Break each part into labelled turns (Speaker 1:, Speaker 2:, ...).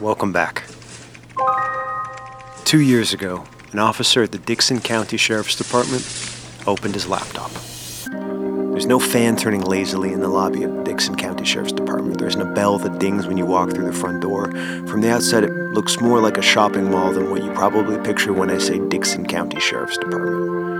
Speaker 1: Welcome back. Two years ago, an officer at the Dickson County Sheriff's Department opened his laptop. There's no fan turning lazily in the lobby of the Dickson County Sheriff's Department. There isn't a bell that dings when you walk through the front door. From the outside, it looks more like a shopping mall than what you probably picture when I say Dickson County Sheriff's Department.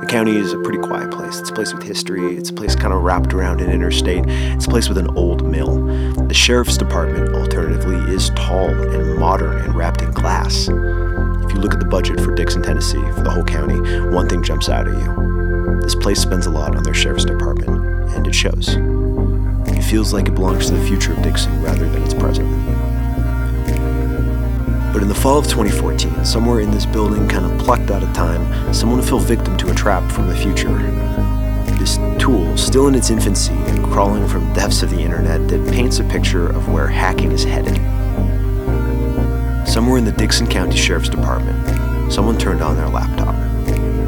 Speaker 1: The county is a pretty quiet place. It's a place with history. It's a place kind of wrapped around an interstate. It's a place with an old mill. The sheriff's department, alternatively, is tall and modern and wrapped in glass. If you look at the budget for Dickson, Tennessee, for the whole county, one thing jumps out at you. This place spends a lot on their sheriff's department, and it shows. It feels like it belongs to the future of Dickson rather than its present. But in the fall of 2014, somewhere in this building, kind of plucked out of time, someone fell victim to a trap from the future. This tool, still in its infancy and crawling from depths of the internet, that paints a picture of where hacking is headed. Somewhere in the Dickson County Sheriff's Department, someone turned on their laptop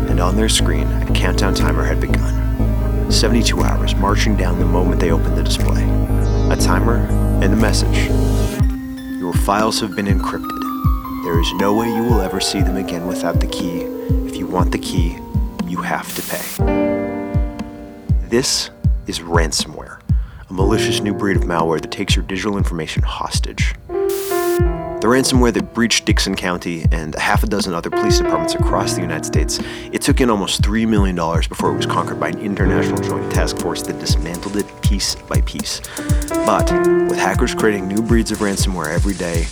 Speaker 1: and on their screen, a countdown timer had begun. 72 hours marching down the moment they opened the display. A timer and a message. Your files have been encrypted. There is no way you will ever see them again without the key. If you want the key, you have to pay. This is ransomware, a malicious new breed of malware that takes your digital information hostage. The ransomware that breached Dickson County and a half a dozen other police departments across the United States, it took in almost $3 million before it was conquered by an international joint task force that dismantled it piece by piece. But with hackers creating new breeds of ransomware every day,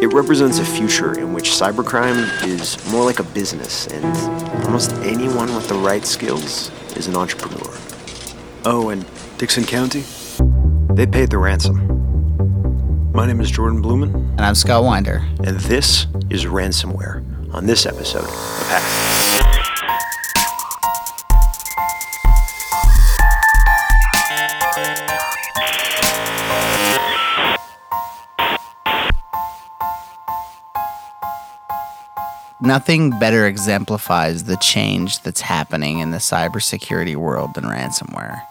Speaker 1: it represents a future in which cybercrime is more like a business, and almost anyone with the right skills is an entrepreneur. Oh, and Dickson County? They paid the ransom. My name is Jordan Bloemen.
Speaker 2: And I'm Scott Winder.
Speaker 1: And this is Ransomware on this episode of Hack.
Speaker 2: Nothing better exemplifies the change that's happening in the cybersecurity world than ransomware.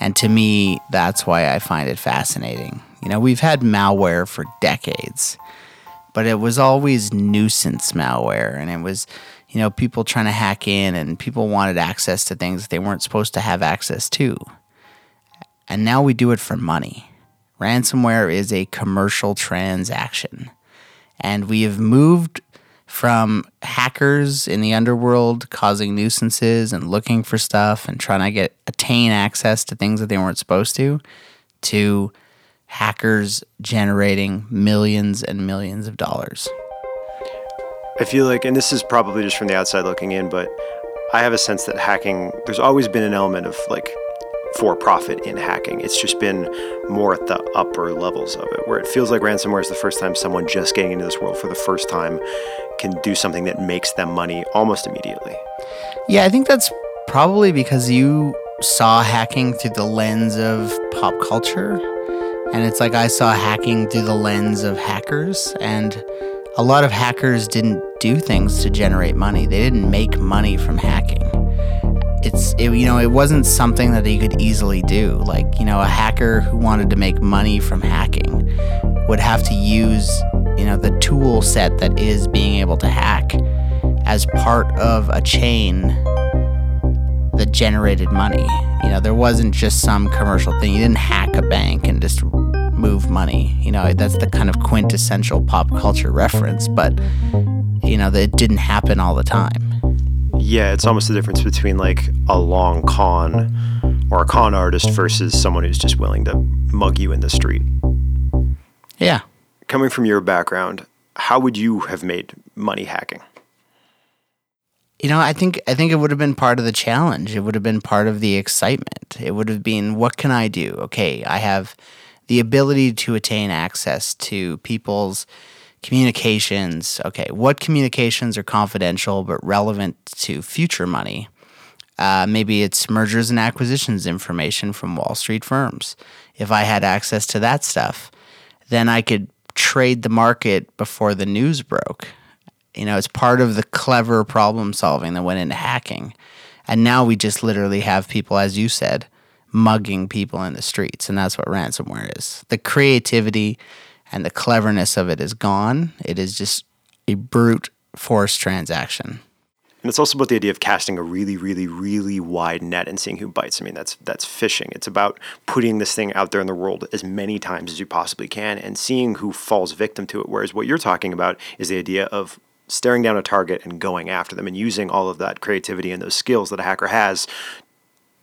Speaker 2: And to me, that's why I find it fascinating. You know, we've had malware for decades, but it was always nuisance malware. And it was, you know, people trying to hack in and people wanted access to things they weren't supposed to have access to. And now we do it for money. Ransomware is a commercial transaction. And we have moved from hackers in the underworld causing nuisances and looking for stuff and trying to get attain access to things that they weren't supposed to to hackers generating millions and millions of dollars.
Speaker 1: I feel like, and this is probably just from the outside looking in, but I have a sense that hacking, there's always been an element of like for profit in hacking. It's just been more at the upper levels of it, where it feels like ransomware is the first time someone just getting into this world for the first time can do something that makes them money almost immediately.
Speaker 2: Yeah, I think that's probably because you saw hacking through the lens of pop culture and it's like I saw hacking through the lens of hackers, and a lot of hackers didn't do things to generate money. They didn't make money from hacking. It's it, you know it wasn't something that you could easily do. Like you know a hacker who wanted to make money from hacking would have to use you know the tool set that is being able to hack as part of a chain that generated money. You know, there wasn't just some commercial thing. You didn't hack a bank and just move money. You know, that's the kind of quintessential pop culture reference, but you know, it didn't happen all the time.
Speaker 1: Yeah, it's almost the difference between like a long con or a con artist versus someone who's just willing to mug you in the street.
Speaker 2: Yeah.
Speaker 1: Coming from your background, how would you have made money hacking?
Speaker 2: You know, I think I think it would have been part of the challenge. It would have been part of the excitement. It would have been what can I do? Okay, I have the ability to attain access to people's communications. Okay, what communications are confidential but relevant to future money? Uh, maybe it's mergers and acquisitions information from Wall Street firms. If I had access to that stuff, then I could trade the market before the news broke. You know, it's part of the clever problem solving that went into hacking. And now we just literally have people, as you said, mugging people in the streets. And that's what ransomware is the creativity and the cleverness of it is gone. It is just a brute force transaction.
Speaker 1: And it's also about the idea of casting a really, really, really wide net and seeing who bites. I mean, that's that's fishing. It's about putting this thing out there in the world as many times as you possibly can and seeing who falls victim to it. Whereas what you're talking about is the idea of staring down a target and going after them and using all of that creativity and those skills that a hacker has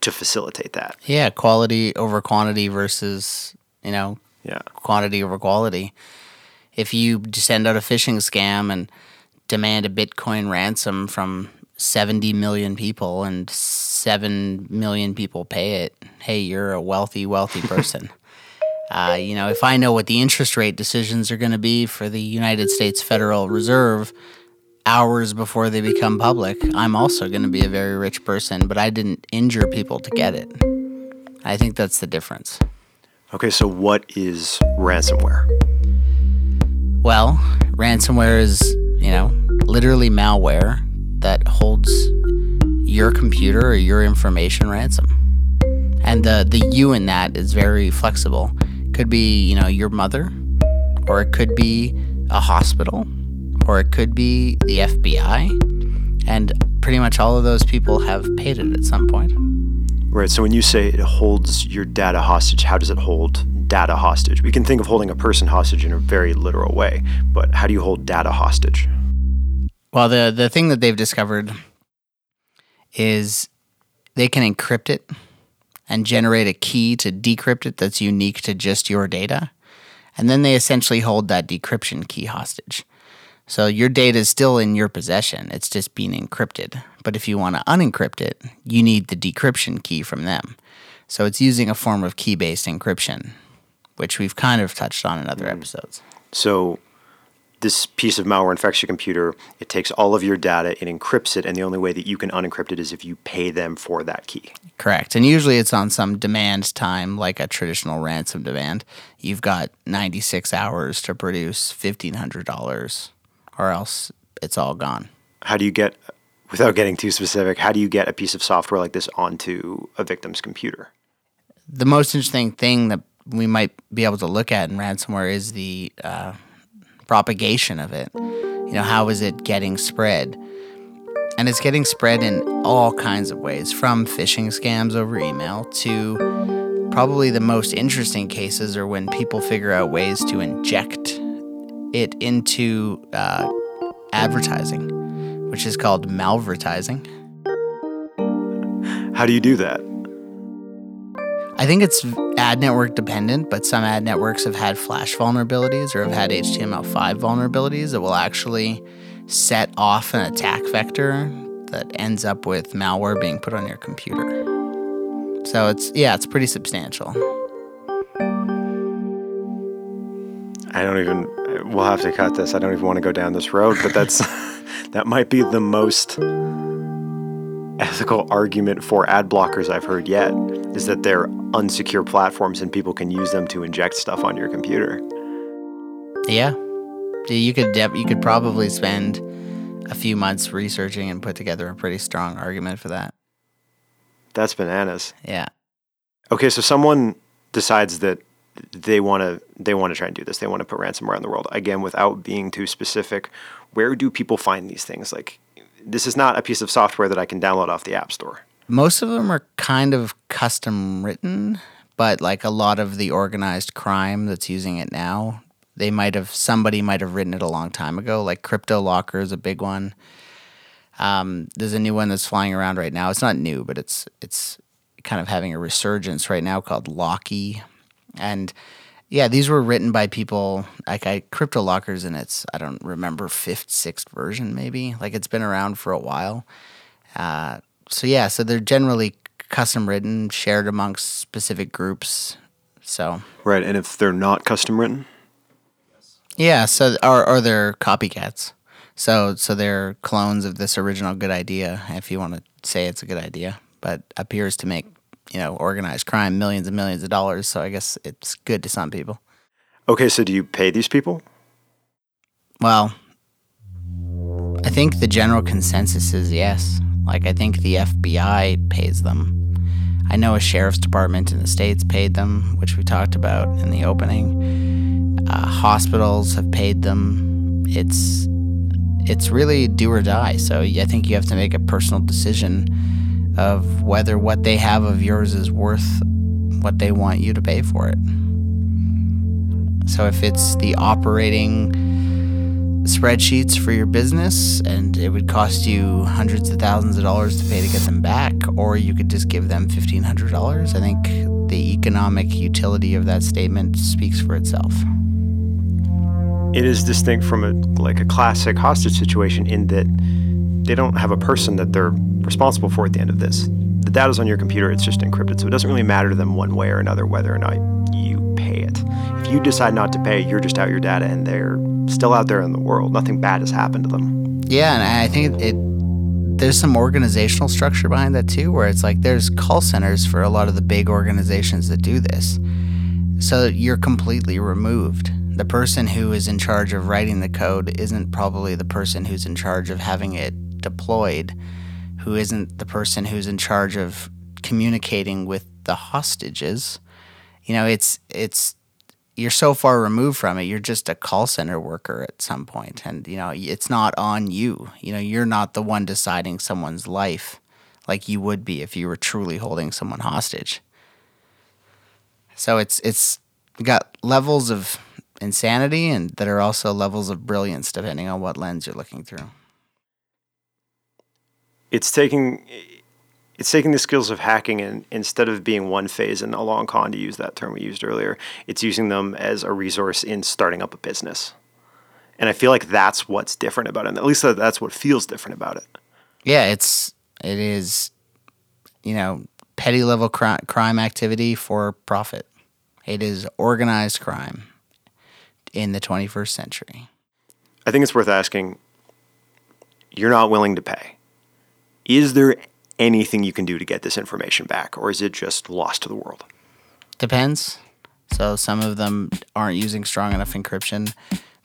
Speaker 1: to facilitate that.
Speaker 2: Yeah, quality over quantity versus, you know,
Speaker 1: Yeah.
Speaker 2: quantity over quality. If you send out a phishing scam and demand a Bitcoin ransom from 70 million people and 7 million people pay it, hey, you're a wealthy, wealthy person. uh, you know, if I know what the interest rate decisions are going to be for the United States Federal Reserve hours before they become public, I'm also going to be a very rich person, but I didn't injure people to get it. I think that's the difference.
Speaker 1: Okay, so what is ransomware?
Speaker 2: Well, ransomware is, you know, literally malware that holds your computer or your information ransom. And the the you in that is very flexible. Could be, you know, your mother, or it could be a hospital, or it could be the FBI. And pretty much all of those people have paid it at some point.
Speaker 1: Right. So when you say it holds your data hostage, how does it hold data hostage? We can think of holding a person hostage in a very literal way, but how do you hold data hostage?
Speaker 2: Well, the the thing that they've discovered is they can encrypt it and generate a key to decrypt it that's unique to just your data. And then they essentially hold that decryption key hostage. So your data is still in your possession, it's just being encrypted. But if you want to unencrypt it, you need the decryption key from them. So it's using a form of key based encryption, which we've kind of touched on in other mm. episodes.
Speaker 1: So this piece of malware infects your computer. It takes all of your data, it encrypts it, and the only way that you can unencrypt it is if you pay them for that key.
Speaker 2: Correct. And usually it's on some demand time, like a traditional ransom demand. You've got 96 hours to produce $1,500, or else it's all gone.
Speaker 1: How do you get, without getting too specific, how do you get a piece of software like this onto a victim's computer?
Speaker 2: The most interesting thing that we might be able to look at in ransomware is the uh, propagation of it. You know, how is it getting spread? And it's getting spread in all kinds of ways, from phishing scams over email to probably the most interesting cases are when people figure out ways to inject it into uh, advertising, which is called malvertising.
Speaker 1: How do you do that?
Speaker 2: I think it's ad network dependent, but some ad networks have had flash vulnerabilities or have had HTML5 vulnerabilities that will actually set off an attack vector that ends up with malware being put on your computer. So it's yeah, it's pretty substantial.
Speaker 1: I don't even. We'll have to cut this. I don't even want to go down this road, but that's that might be the most ethical argument for ad blockers I've heard yet. Is that they're unsecure platforms and people can use them to inject stuff on your computer.
Speaker 2: Yeah. You could you could probably spend a few months researching and put together a pretty strong argument for that.
Speaker 1: That's bananas.
Speaker 2: Yeah.
Speaker 1: Okay, so someone decides that they want to they want to try and do this. They want to put ransomware on the world. Again, without being too specific, where do people find these things? Like this is not a piece of software that I can download off the App Store.
Speaker 2: Most of them are kind of custom written, but like a lot of the organized crime that's using it now, they might have somebody might have written it a long time ago. Like Crypto Locker is a big one. Um, there's a new one that's flying around right now. It's not new, but it's it's kind of having a resurgence right now called Locky, and yeah, these were written by people like I Crypto Lockers in its I don't remember fifth, sixth version maybe. Like it's been around for a while. Uh, so yeah, so they're generally custom written, shared amongst specific groups. So
Speaker 1: Right, and if they're not custom written,
Speaker 2: yeah, so or or they're copycats. So so they're clones of this original good idea, if you want to say it's a good idea, but appears to make you know organized crime millions and millions of dollars. So I guess it's good to some people.
Speaker 1: okay, so do you pay these people?
Speaker 2: Well, I think the general consensus is yes. Like, I think the FBI pays them. I know a sheriff's department in the States paid them, which we talked about in the opening. Uh, hospitals have paid them. It's it's really do or die. So I think you have to make a personal decision of whether what they have of yours is worth what they want you to pay for it. So if it's the operating spreadsheets for your business and it would cost you hundreds of thousands of dollars to pay to get them back, or you could just give them $1,500, I think the economic utility of that statement speaks for itself.
Speaker 1: It is distinct from a like a classic hostage situation in that they don't have a person that they're responsible for at the end of this. The data's on your computer, it's just encrypted, so it doesn't really matter to them one way or another whether or not you pay it. If you decide not to pay, you're just out your data and they're still out there in the world. Nothing bad has happened to them.
Speaker 2: Yeah, and I think it, there's some organizational structure behind that too, where it's like there's call centers for a lot of the big organizations that do this. So you're completely removed. The person who is in charge of writing the code isn't probably the person who's in charge of having it deployed, who isn't the person who's in charge of communicating with the hostages. You know, it's it's you're so far removed from it. You're just a call center worker at some point, and you know it's not on you. You know, you're not the one deciding someone's life like you would be if you were truly holding someone hostage. So it's it's got levels of insanity and that are also levels of brilliance depending on what lens you're looking through.
Speaker 1: It's taking it's taking the skills of hacking and instead of being one phase in a long con to use that term we used earlier, it's using them as a resource in starting up a business. And I feel like that's what's different about it. At least that's what feels different about it.
Speaker 2: Yeah, it's it is, you know, petty level cri- crime activity for profit. It is organized crime in the 21st century.
Speaker 1: I think it's worth asking. You're not willing to pay. Is there anything you can do to get this information back, or is it just lost to the world?
Speaker 2: Depends. So some of them aren't using strong enough encryption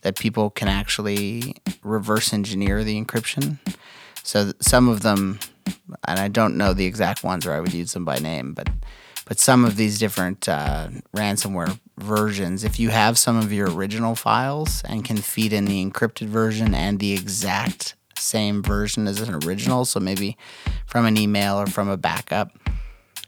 Speaker 2: that people can actually reverse engineer the encryption. So some of them, and I don't know the exact ones, or I would use them by name, but but some of these different uh, ransomware versions, if you have some of your original files and can feed in the encrypted version and the exact same version as an original, so maybe from an email or from a backup,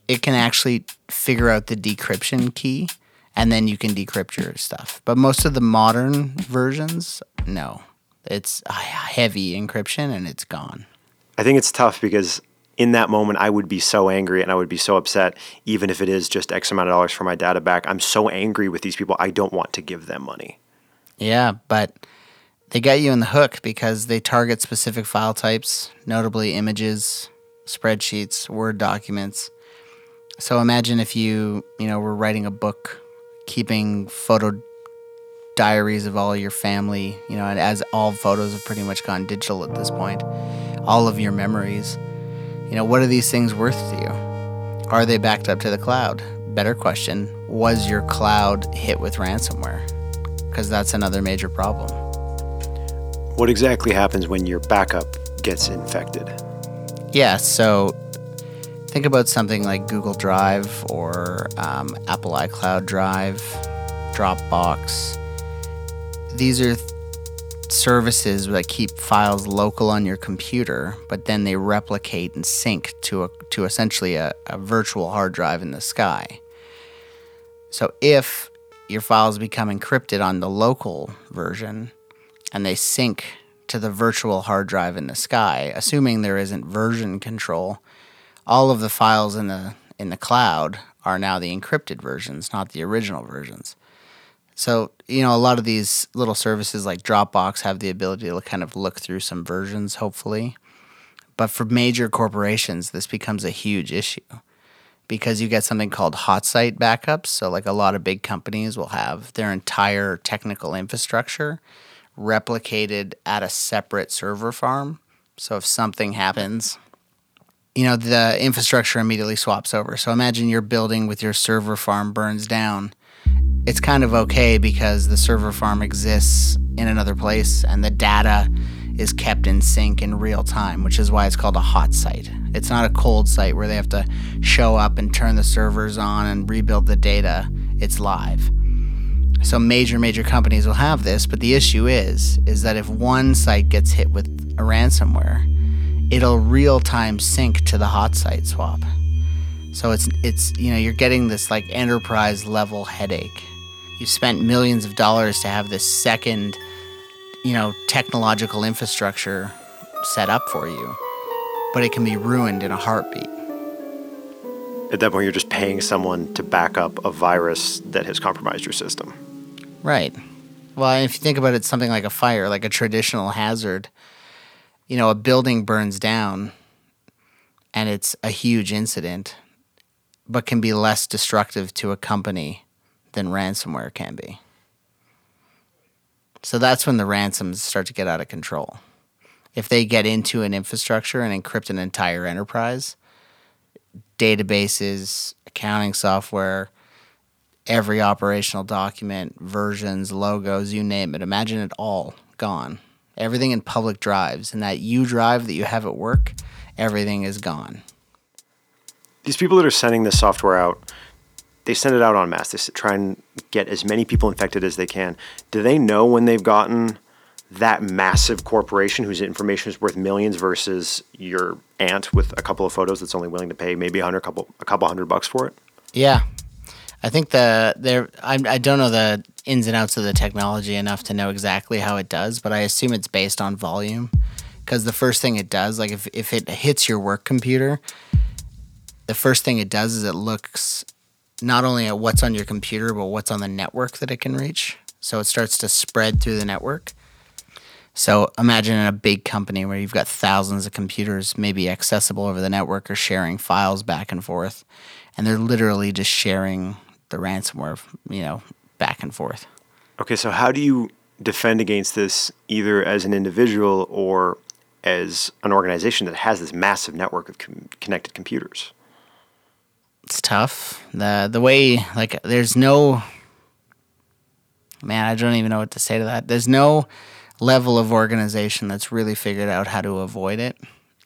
Speaker 2: it can actually figure out the decryption key and then you can decrypt your stuff. But most of the modern versions, no. It's heavy encryption and it's gone.
Speaker 1: I think it's tough because in that moment I would be so angry and I would be so upset, even if it is just X amount of dollars for my data back. I'm so angry with these people, I don't want to give them money.
Speaker 2: Yeah, but they get you in the hook because they target specific file types, notably images, spreadsheets, Word documents. So imagine if you, you know, were writing a book, keeping photo diaries of all your family, you know, and as all photos have pretty much gone digital at this point, all of your memories. You know, what are these things worth to you? Are they backed up to the cloud? Better question, was your cloud hit with ransomware? Because that's another major problem.
Speaker 1: What exactly happens when your backup gets infected?
Speaker 2: Yeah, so think about something like Google Drive or um, Apple iCloud Drive, Dropbox. These are services that keep files local on your computer, but then they replicate and sync to a, to essentially a, a virtual hard drive in the sky. So if your files become encrypted on the local version, and they sync to the virtual hard drive in the sky, assuming there isn't version control, all of the files in the in the cloud are now the encrypted versions, not the original versions. So, you know, a lot of these little services like Dropbox have the ability to kind of look through some versions, hopefully. But for major corporations, this becomes a huge issue because you get something called hot site backups. So, like a lot of big companies will have their entire technical infrastructure replicated at a separate server farm. So if something happens, you know, the infrastructure immediately swaps over. So imagine your building with your server farm burns down. It's kind of okay because the server farm exists in another place and the data is kept in sync in real time, which is why it's called a hot site. It's not a cold site where they have to show up and turn the servers on and rebuild the data. It's live. So major major companies will have this, but the issue is is that if one site gets hit with a ransomware, it'll real time sync to the hot site swap. So it's it's you know you're getting this like enterprise level headache. You've spent millions of dollars to have this second, you know, technological infrastructure set up for you, but it can be ruined in a heartbeat.
Speaker 1: At that point, you're just paying someone to back up a virus that has compromised your system.
Speaker 2: Right. Well, if you think about it, something like a fire, like a traditional hazard, you know, a building burns down and it's a huge incident, but can be less destructive to a company than ransomware can be. So that's when the ransoms start to get out of control. If they get into an infrastructure and encrypt an entire enterprise, databases, accounting software, every operational document, versions, logos, you name it. Imagine it all gone. Everything in public drives, and that U drive that you have at work, everything is gone.
Speaker 1: These people that are sending this software out, they send it out on mass. They try and get as many people infected as they can. Do they know when they've gotten that massive corporation whose information is worth millions versus your aunt with a couple of photos that's only willing to pay maybe a hundred couple a couple hundred bucks for it?
Speaker 2: Yeah, I think the there I I don't know the ins and outs of the technology enough to know exactly how it does, but I assume it's based on volume because the first thing it does, like if if it hits your work computer, the first thing it does is it looks not only at what's on your computer but what's on the network that it can reach. So it starts to spread through the network. So imagine in a big company where you've got thousands of computers maybe accessible over the network or sharing files back and forth, and they're literally just sharing the ransomware, you know, back and forth.
Speaker 1: Okay, so how do you defend against this either as an individual or as an organization that has this massive network of com- connected computers?
Speaker 2: It's tough. The the way like there's no man, I don't even know what to say to that. There's no level of organization that's really figured out how to avoid it.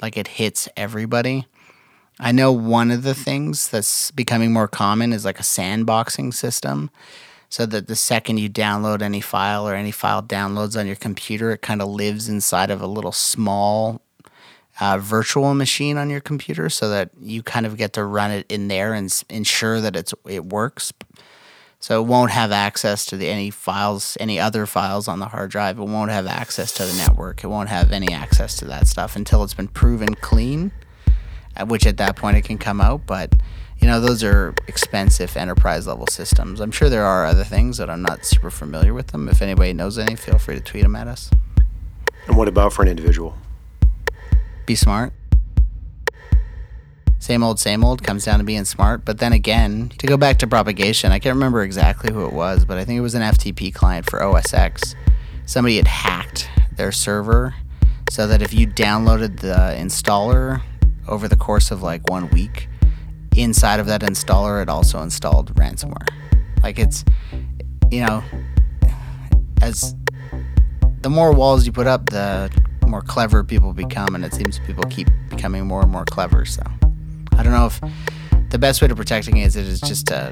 Speaker 2: Like it hits everybody. I know one of the things that's becoming more common is like a sandboxing system. So that the second you download any file or any file downloads on your computer, it kind of lives inside of a little small uh, virtual machine on your computer so that you kind of get to run it in there and s- ensure that it's it works. So it won't have access to the, any files, any other files on the hard drive. It won't have access to the network. It won't have any access to that stuff until it's been proven clean, which at that point it can come out. But you know, those are expensive enterprise level systems. I'm sure there are other things that I'm not super familiar with them. If anybody knows any, feel free to tweet them at us.
Speaker 1: And what about for an individual?
Speaker 2: Be smart. Same old, same old comes down to being smart. But then again, to go back to propagation, I can't remember exactly who it was, but I think it was an FTP client for OSX. Somebody had hacked their server so that if you downloaded the installer over the course of like one week, inside of that installer, it also installed ransomware. Like it's, you know, as the more walls you put up, the more clever people become, and it seems people keep becoming more and more clever. So I don't know if the best way to protecting is it is just to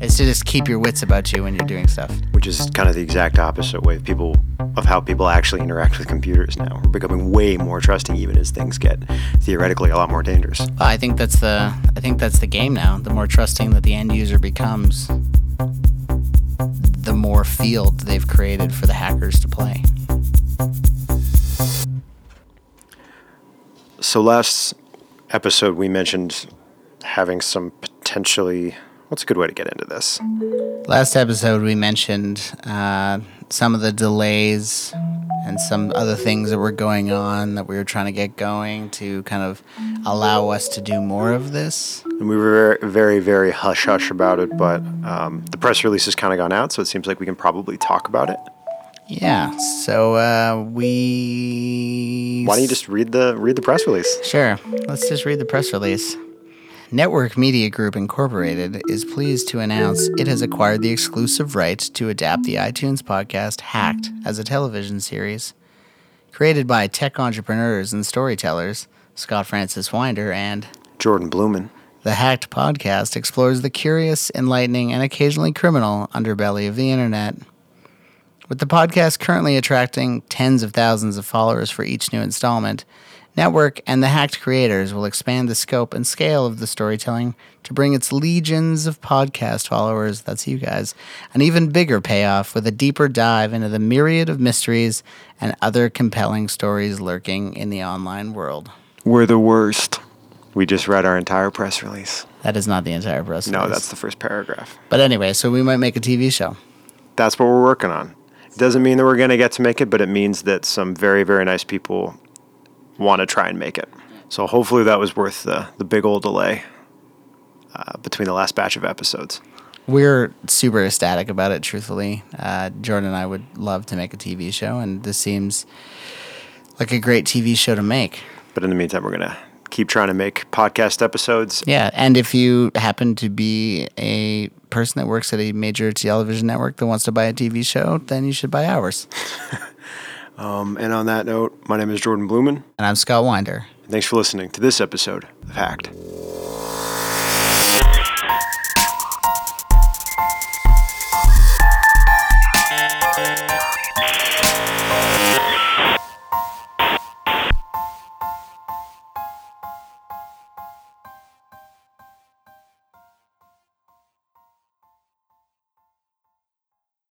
Speaker 2: is to just keep your wits about you when you're doing stuff.
Speaker 1: Which is kind of the exact opposite way of people of how people actually interact with computers now. We're becoming way more trusting even as things get theoretically a lot more dangerous.
Speaker 2: Well, I think that's the I think that's the game now. The more trusting that the end user becomes, the more field they've created for the hackers to play.
Speaker 1: So last episode we mentioned having some potentially what's a good way to get into this?
Speaker 2: Last episode, we mentioned uh, some of the delays and some other things that were going on that we were trying to get going to kind of allow us to do more of this.
Speaker 1: And we were very, very, hush hush about it, but um, the press release has kind of gone out, so it seems like we can probably talk about it.
Speaker 2: Yeah. So uh, we.
Speaker 1: Why don't you just read the read the press release?
Speaker 2: Sure. Let's just read the press release. Network Media Group Incorporated is pleased to announce it has acquired the exclusive right to adapt the iTunes podcast Hacked as a television series. Created by tech entrepreneurs and storytellers, Scott Francis Winder and
Speaker 1: Jordan Bloemen.
Speaker 2: The Hacked podcast explores the curious, enlightening, and occasionally criminal underbelly of the internet. With the podcast currently attracting tens of thousands of followers for each new installment, Network and the Hacked creators will expand the scope and scale of the storytelling to bring its legions of podcast followers, that's you guys, an even bigger payoff with a deeper dive into the myriad of mysteries and other compelling stories lurking in the online world.
Speaker 1: We're the worst. We just read our entire press release.
Speaker 2: That is not the entire press
Speaker 1: No,
Speaker 2: release.
Speaker 1: No, that's the first paragraph.
Speaker 2: But anyway, so we might make a TV show.
Speaker 1: That's what we're working on. It doesn't mean that we're going to get to make it, but it means that some very, very nice people want to try and make it. So hopefully that was worth the, the big old delay uh, between the last batch of episodes.
Speaker 2: We're super ecstatic about it, truthfully. Uh, Jordan and I would love to make a TV show, and this seems like a great TV show to make.
Speaker 1: But in the meantime, we're going to keep trying to make podcast episodes.
Speaker 2: Yeah, and if you happen to be a person that works at a major television network that wants to buy a TV show, then you should buy ours.
Speaker 1: Um, and on that note, my name is Jordan Bloemen.
Speaker 2: And I'm Scott Winder.
Speaker 1: Thanks for listening to this episode of Hacked.